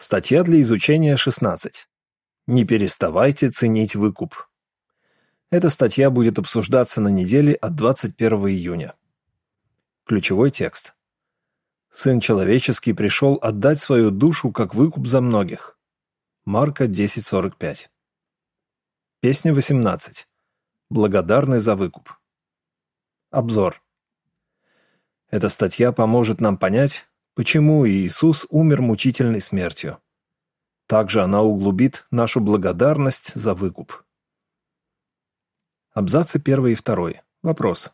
Статья для изучения 16. Не переставайте ценить выкуп. Эта статья будет обсуждаться на неделе от 21 июня. Ключевой текст. Сын человеческий пришел отдать свою душу как выкуп за многих. Марка 10.45. Песня 18. Благодарный за выкуп. Обзор. Эта статья поможет нам понять, почему Иисус умер мучительной смертью. Также она углубит нашу благодарность за выкуп. Абзацы 1 и 2. Вопрос.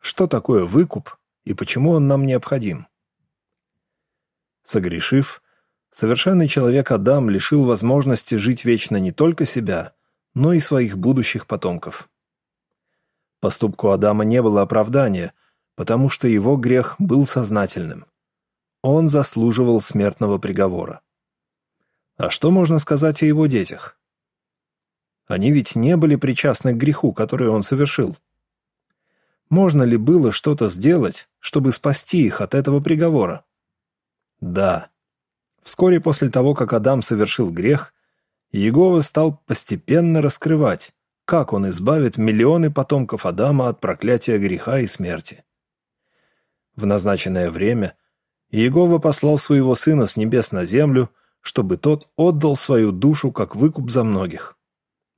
Что такое выкуп и почему он нам необходим? Согрешив, совершенный человек Адам лишил возможности жить вечно не только себя, но и своих будущих потомков. Поступку Адама не было оправдания, потому что его грех был сознательным он заслуживал смертного приговора. А что можно сказать о его детях? Они ведь не были причастны к греху, который он совершил. Можно ли было что-то сделать, чтобы спасти их от этого приговора? Да. Вскоре после того, как Адам совершил грех, Иегова стал постепенно раскрывать, как он избавит миллионы потомков Адама от проклятия греха и смерти. В назначенное время Иегова послал своего сына с небес на землю, чтобы тот отдал свою душу как выкуп за многих.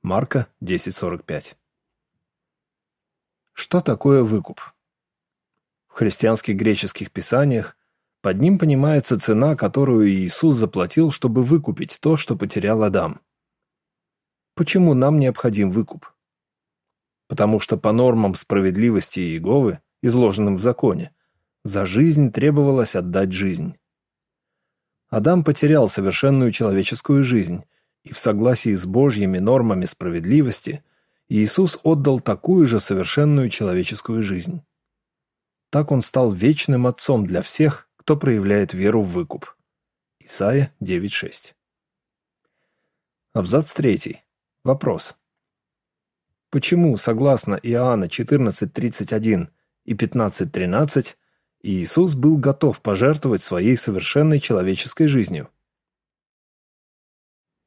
Марка 10.45 Что такое выкуп? В христианских греческих писаниях под ним понимается цена, которую Иисус заплатил, чтобы выкупить то, что потерял Адам. Почему нам необходим выкуп? Потому что по нормам справедливости Иеговы, изложенным в законе, за жизнь требовалось отдать жизнь. Адам потерял совершенную человеческую жизнь, и в согласии с Божьими нормами справедливости Иисус отдал такую же совершенную человеческую жизнь. Так он стал вечным отцом для всех, кто проявляет веру в выкуп. Исайя 9.6 Абзац 3. Вопрос. Почему, согласно Иоанна 14.31 и 15.13, Иисус был готов пожертвовать своей совершенной человеческой жизнью.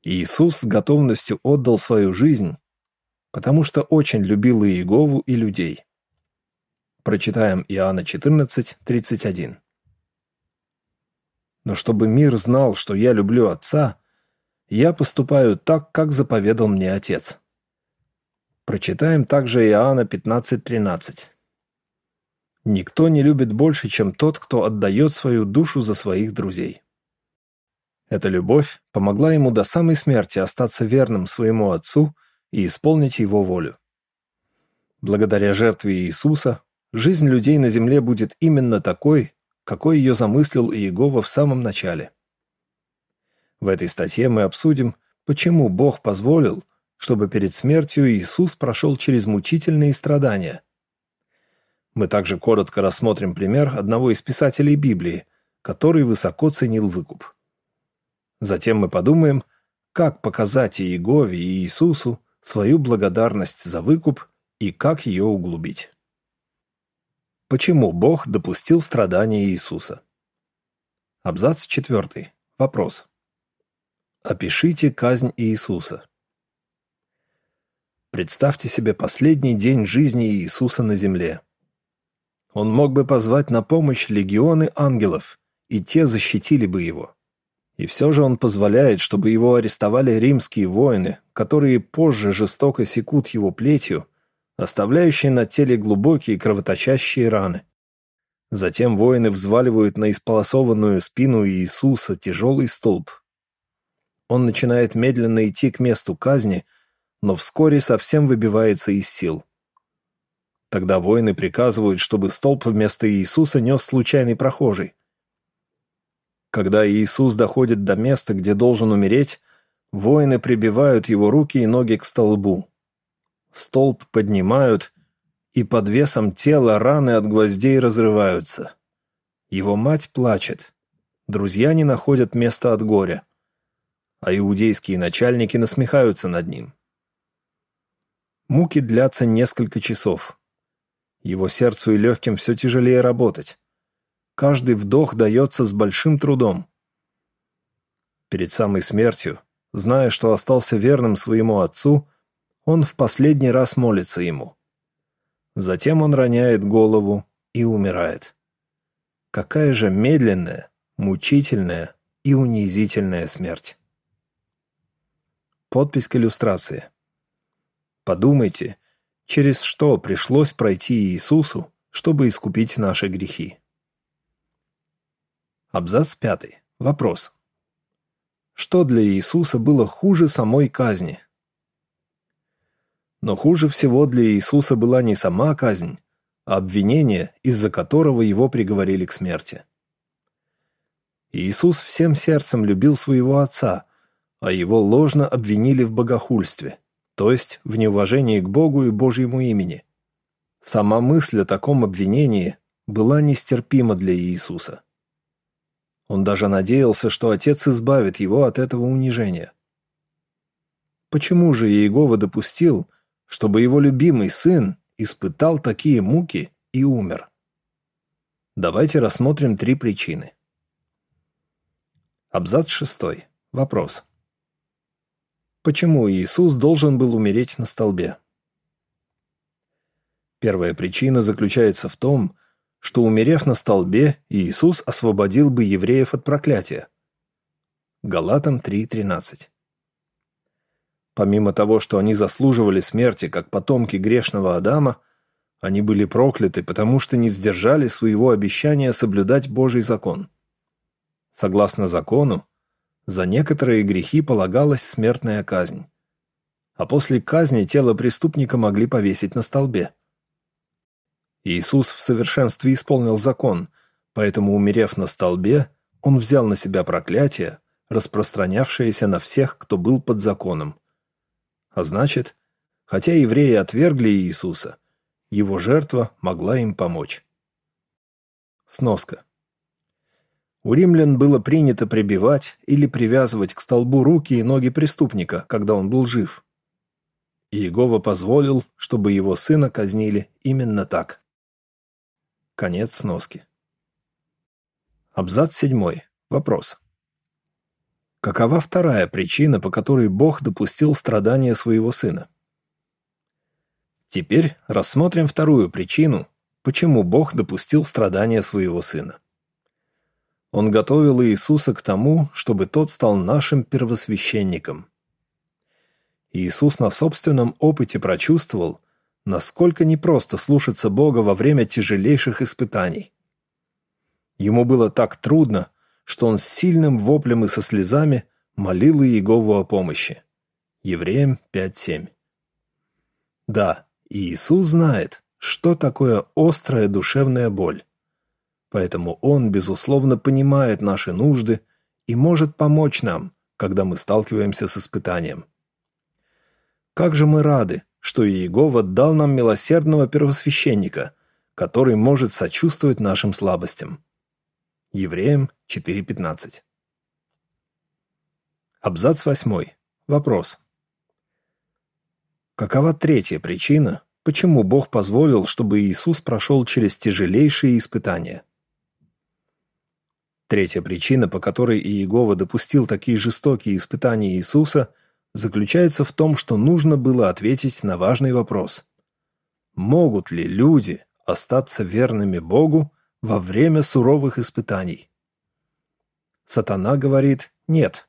Иисус с готовностью отдал свою жизнь, потому что очень любил Иегову и людей. Прочитаем Иоанна 14, 31. Но чтобы мир знал, что я люблю Отца, я поступаю так, как заповедал мне Отец. Прочитаем также Иоанна 15, 13. Никто не любит больше, чем тот, кто отдает свою душу за своих друзей. Эта любовь помогла ему до самой смерти остаться верным своему отцу и исполнить его волю. Благодаря жертве Иисуса жизнь людей на земле будет именно такой, какой ее замыслил Иегова в самом начале. В этой статье мы обсудим, почему Бог позволил, чтобы перед смертью Иисус прошел через мучительные страдания – мы также коротко рассмотрим пример одного из писателей Библии, который высоко ценил выкуп. Затем мы подумаем, как показать Иегове и Иисусу свою благодарность за выкуп и как ее углубить. Почему Бог допустил страдания Иисуса? Абзац 4. Вопрос. Опишите казнь Иисуса. Представьте себе последний день жизни Иисуса на земле. Он мог бы позвать на помощь легионы ангелов, и те защитили бы его. И все же он позволяет, чтобы его арестовали римские воины, которые позже жестоко секут его плетью, оставляющие на теле глубокие кровоточащие раны. Затем воины взваливают на исполосованную спину Иисуса тяжелый столб. Он начинает медленно идти к месту казни, но вскоре совсем выбивается из сил. Тогда воины приказывают, чтобы столб вместо Иисуса нес случайный прохожий. Когда Иисус доходит до места, где должен умереть, воины прибивают его руки и ноги к столбу. Столб поднимают, и под весом тела раны от гвоздей разрываются. Его мать плачет. Друзья не находят места от горя. А иудейские начальники насмехаются над ним. Муки длятся несколько часов. Его сердцу и легким все тяжелее работать. Каждый вдох дается с большим трудом. Перед самой смертью, зная, что остался верным своему отцу, он в последний раз молится ему. Затем он роняет голову и умирает. Какая же медленная, мучительная и унизительная смерть. Подпись к иллюстрации. Подумайте, через что пришлось пройти Иисусу, чтобы искупить наши грехи. Абзац пятый. Вопрос. Что для Иисуса было хуже самой казни? Но хуже всего для Иисуса была не сама казнь, а обвинение, из-за которого его приговорили к смерти. Иисус всем сердцем любил своего Отца, а его ложно обвинили в богохульстве, то есть в неуважении к Богу и Божьему имени. Сама мысль о таком обвинении была нестерпима для Иисуса. Он даже надеялся, что Отец избавит его от этого унижения. Почему же Иегова допустил, чтобы его любимый сын испытал такие муки и умер? Давайте рассмотрим три причины. Абзац шестой. Вопрос. Почему Иисус должен был умереть на столбе? Первая причина заключается в том, что, умерев на столбе, Иисус освободил бы евреев от проклятия. Галатам 3.13 Помимо того, что они заслуживали смерти, как потомки грешного Адама, они были прокляты, потому что не сдержали своего обещания соблюдать Божий закон. Согласно закону, за некоторые грехи полагалась смертная казнь. А после казни тело преступника могли повесить на столбе. Иисус в совершенстве исполнил закон, поэтому, умерев на столбе, он взял на себя проклятие, распространявшееся на всех, кто был под законом. А значит, хотя евреи отвергли Иисуса, его жертва могла им помочь. Сноска. У римлян было принято прибивать или привязывать к столбу руки и ноги преступника, когда он был жив. И Иегова позволил, чтобы его сына казнили именно так. Конец сноски. Абзац седьмой. Вопрос. Какова вторая причина, по которой Бог допустил страдания своего сына? Теперь рассмотрим вторую причину, почему Бог допустил страдания своего сына. Он готовил Иисуса к тому, чтобы тот стал нашим первосвященником. Иисус на собственном опыте прочувствовал, насколько непросто слушаться Бога во время тяжелейших испытаний. Ему было так трудно, что он с сильным воплем и со слезами молил Иегову о помощи. Евреям 5.7 Да, Иисус знает, что такое острая душевная боль. Поэтому Он, безусловно, понимает наши нужды и может помочь нам, когда мы сталкиваемся с испытанием. Как же мы рады, что Иегова дал нам милосердного первосвященника, который может сочувствовать нашим слабостям. Евреям 4.15 Абзац 8. Вопрос. Какова третья причина, почему Бог позволил, чтобы Иисус прошел через тяжелейшие испытания? Третья причина, по которой Иегова допустил такие жестокие испытания Иисуса – заключается в том, что нужно было ответить на важный вопрос. Могут ли люди остаться верными Богу во время суровых испытаний? Сатана говорит «нет».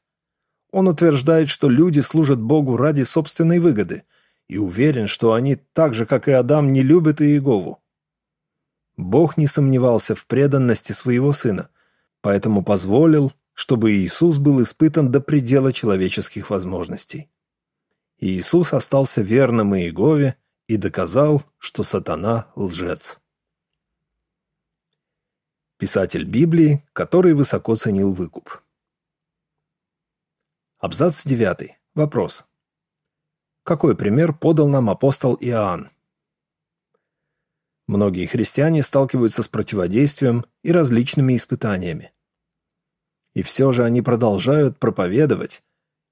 Он утверждает, что люди служат Богу ради собственной выгоды и уверен, что они так же, как и Адам, не любят Иегову. Бог не сомневался в преданности своего сына, поэтому позволил, чтобы Иисус был испытан до предела человеческих возможностей. Иисус остался верным Иегове и доказал, что сатана – лжец. Писатель Библии, который высоко ценил выкуп. Абзац 9. Вопрос. Какой пример подал нам апостол Иоанн? Многие христиане сталкиваются с противодействием и различными испытаниями. И все же они продолжают проповедовать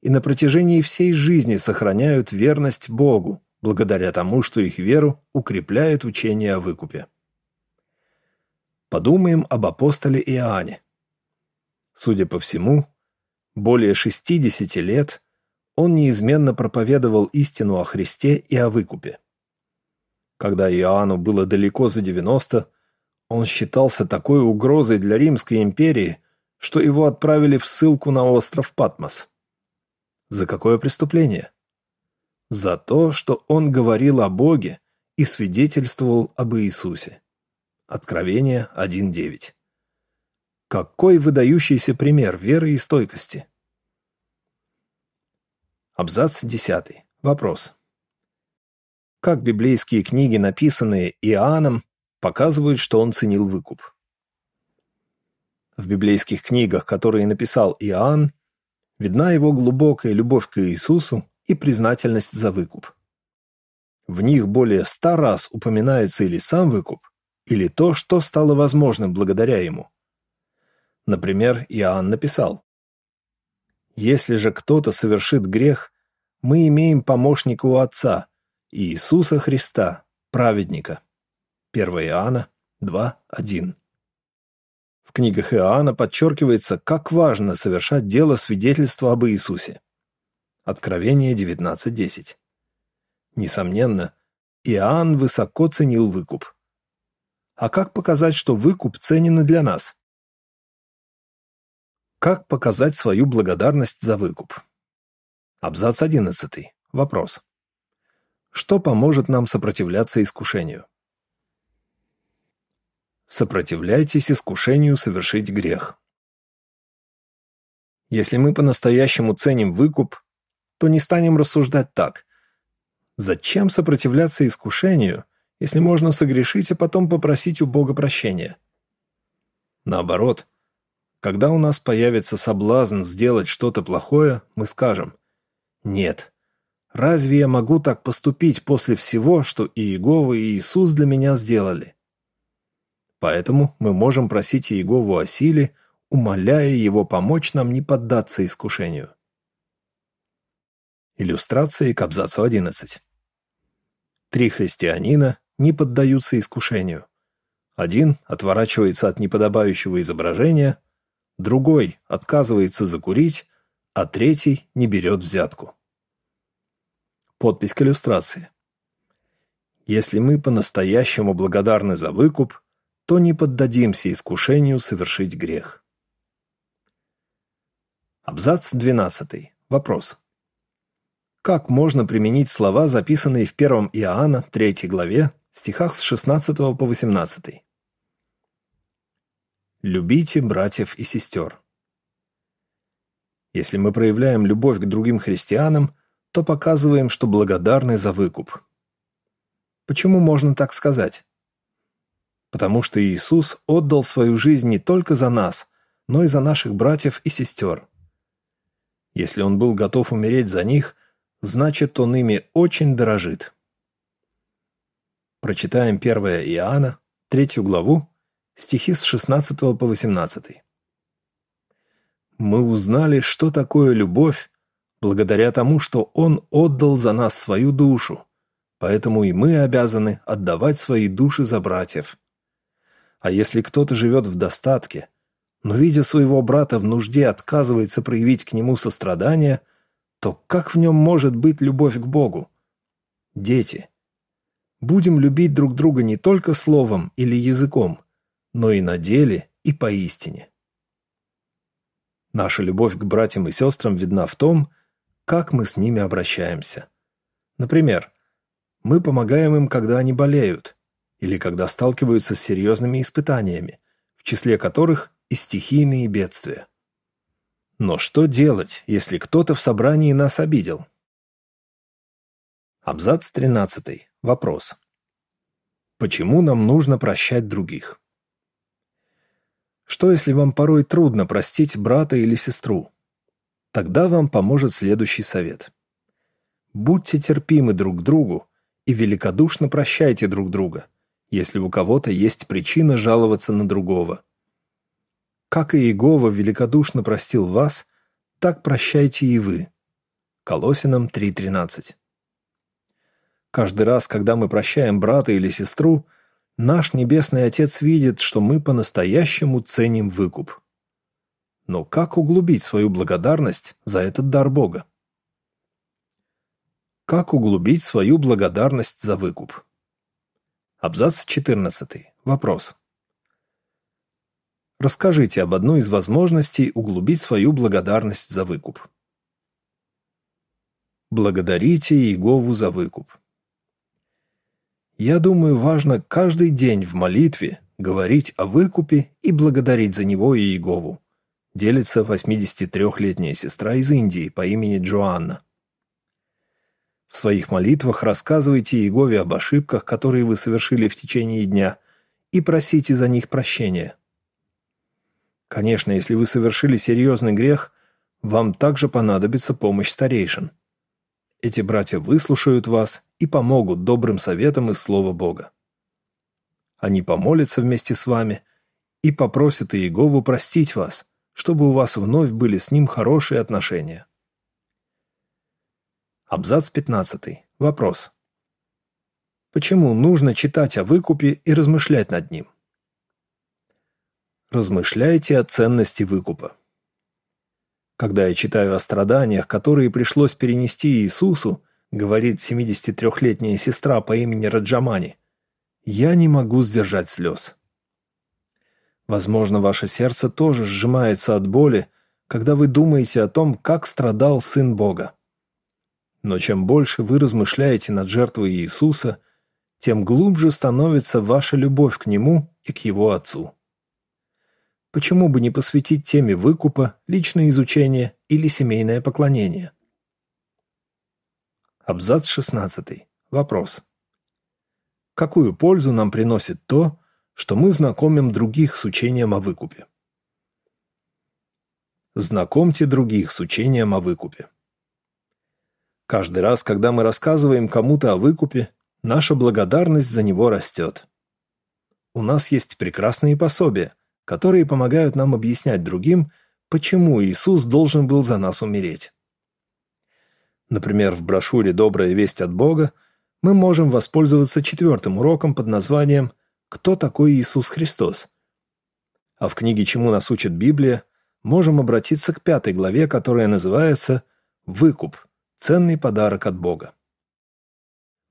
и на протяжении всей жизни сохраняют верность Богу, благодаря тому, что их веру укрепляет учение о выкупе. Подумаем об апостоле Иоанне. Судя по всему, Более 60 лет он неизменно проповедовал истину о Христе и о выкупе. Когда Иоанну было далеко за 90, он считался такой угрозой для Римской империи, что его отправили в ссылку на остров Патмос. За какое преступление? За то, что он говорил о Боге и свидетельствовал об Иисусе. Откровение 1.9. Какой выдающийся пример веры и стойкости. Абзац 10. Вопрос. Как библейские книги, написанные Иоанном, показывают, что он ценил выкуп? В библейских книгах, которые написал Иоанн, видна его глубокая любовь к Иисусу и признательность за выкуп. В них более ста раз упоминается или сам выкуп, или то, что стало возможным благодаря ему. Например, Иоанн написал, «Если же кто-то совершит грех, мы имеем помощника у Отца, Иисуса Христа, праведника». 1 Иоанна 2.1 В книгах Иоанна подчеркивается, как важно совершать дело свидетельства об Иисусе. Откровение 19.10 Несомненно, Иоанн высоко ценил выкуп. А как показать, что выкуп ценен и для нас? Как показать свою благодарность за выкуп? Абзац 11. Вопрос. Что поможет нам сопротивляться искушению? Сопротивляйтесь искушению совершить грех. Если мы по-настоящему ценим выкуп, то не станем рассуждать так. Зачем сопротивляться искушению, если можно согрешить, а потом попросить у Бога прощения? Наоборот, когда у нас появится соблазн сделать что-то плохое, мы скажем «Нет, разве я могу так поступить после всего, что Иегова и Иисус для меня сделали?» Поэтому мы можем просить Иегову о силе, умоляя его помочь нам не поддаться искушению. Иллюстрации к абзацу 11. Три христианина не поддаются искушению. Один отворачивается от неподобающего изображения, другой отказывается закурить, а третий не берет взятку. Подпись к иллюстрации. Если мы по-настоящему благодарны за выкуп, то не поддадимся искушению совершить грех. Абзац 12. Вопрос. Как можно применить слова, записанные в 1 Иоанна 3 главе, стихах с 16 по 18? Любите братьев и сестер. Если мы проявляем любовь к другим христианам, то показываем, что благодарны за выкуп. Почему можно так сказать? Потому что Иисус отдал свою жизнь не только за нас, но и за наших братьев и сестер. Если Он был готов умереть за них, значит, Он ими очень дорожит. Прочитаем 1 Иоанна, 3 главу, стихи с 16 по 18. «Мы узнали, что такое любовь, благодаря тому, что Он отдал за нас свою душу, поэтому и мы обязаны отдавать свои души за братьев. А если кто-то живет в достатке, но, видя своего брата в нужде, отказывается проявить к нему сострадание, то как в нем может быть любовь к Богу? Дети, будем любить друг друга не только словом или языком, но и на деле и поистине. Наша любовь к братьям и сестрам видна в том, как мы с ними обращаемся. Например, мы помогаем им, когда они болеют, или когда сталкиваются с серьезными испытаниями, в числе которых и стихийные бедствия. Но что делать, если кто-то в собрании нас обидел? Абзац 13. Вопрос. Почему нам нужно прощать других? Что если вам порой трудно простить брата или сестру? Тогда вам поможет следующий совет. Будьте терпимы друг к другу и великодушно прощайте друг друга, если у кого-то есть причина жаловаться на другого. Как и Иегова великодушно простил вас, так прощайте и вы. Колосинам 3.13 Каждый раз, когда мы прощаем брата или сестру, наш Небесный Отец видит, что мы по-настоящему ценим выкуп. Но как углубить свою благодарность за этот дар Бога? Как углубить свою благодарность за выкуп? Абзац 14. Вопрос. Расскажите об одной из возможностей углубить свою благодарность за выкуп. Благодарите Иегову за выкуп. Я думаю, важно каждый день в молитве говорить о выкупе и благодарить за него Иегову. Делится 83-летняя сестра из Индии по имени Джоанна. В своих молитвах рассказывайте Иегове об ошибках, которые вы совершили в течение дня, и просите за них прощения. Конечно, если вы совершили серьезный грех, вам также понадобится помощь старейшин. Эти братья выслушают вас и помогут добрым советам из Слова Бога. Они помолятся вместе с вами и попросят Иегову простить вас, чтобы у вас вновь были с ним хорошие отношения. Абзац 15. Вопрос. Почему нужно читать о выкупе и размышлять над ним? Размышляйте о ценности выкупа. Когда я читаю о страданиях, которые пришлось перенести Иисусу, говорит 73-летняя сестра по имени Раджамани, я не могу сдержать слез. Возможно, ваше сердце тоже сжимается от боли, когда вы думаете о том, как страдал Сын Бога. Но чем больше вы размышляете над жертвой Иисуса, тем глубже становится ваша любовь к Нему и к Его Отцу. Почему бы не посвятить теме выкупа, личное изучение или семейное поклонение? Абзац 16. Вопрос. Какую пользу нам приносит то, что мы знакомим других с учением о выкупе? Знакомьте других с учением о выкупе. Каждый раз, когда мы рассказываем кому-то о выкупе, наша благодарность за него растет. У нас есть прекрасные пособия, которые помогают нам объяснять другим, почему Иисус должен был за нас умереть. Например, в брошюре «Добрая весть от Бога» мы можем воспользоваться четвертым уроком под названием «Кто такой Иисус Христос?». А в книге «Чему нас учит Библия» можем обратиться к пятой главе, которая называется «Выкуп. Ценный подарок от Бога.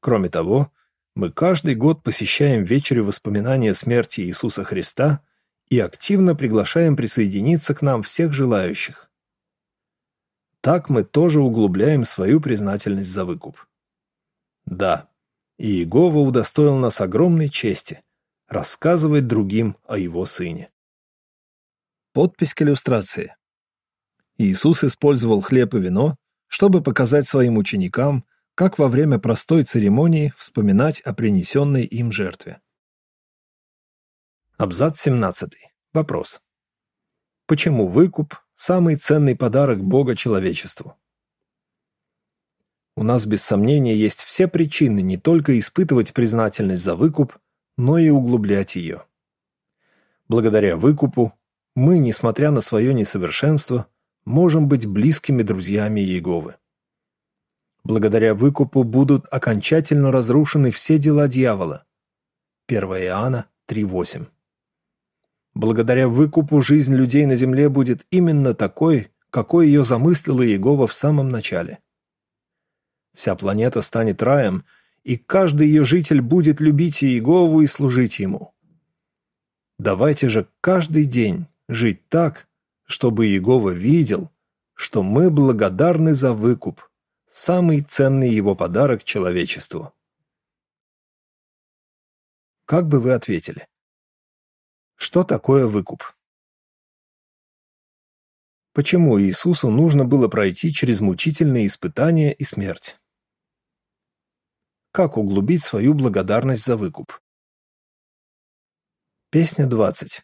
Кроме того, мы каждый год посещаем вечери воспоминания смерти Иисуса Христа и активно приглашаем присоединиться к нам всех желающих. Так мы тоже углубляем свою признательность за выкуп. Да, Иегова удостоил нас огромной чести рассказывать другим о его сыне. Подпись к иллюстрации. Иисус использовал хлеб и вино, чтобы показать своим ученикам, как во время простой церемонии вспоминать о принесенной им жертве. Абзац 17. Вопрос. Почему выкуп – самый ценный подарок Бога человечеству? У нас без сомнения есть все причины не только испытывать признательность за выкуп, но и углублять ее. Благодаря выкупу мы, несмотря на свое несовершенство, можем быть близкими друзьями Иеговы. Благодаря выкупу будут окончательно разрушены все дела дьявола. 1 Иоанна 3.8 Благодаря выкупу жизнь людей на земле будет именно такой, какой ее замыслила Иегова в самом начале. Вся планета станет раем, и каждый ее житель будет любить Иегову и служить ему. Давайте же каждый день жить так, чтобы Иегова видел, что мы благодарны за выкуп, самый ценный его подарок человечеству. Как бы вы ответили? Что такое выкуп? Почему Иисусу нужно было пройти через мучительные испытания и смерть? Как углубить свою благодарность за выкуп? Песня 20.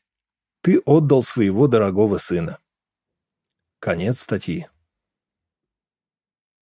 Ты отдал своего дорогого сына. Конец статьи.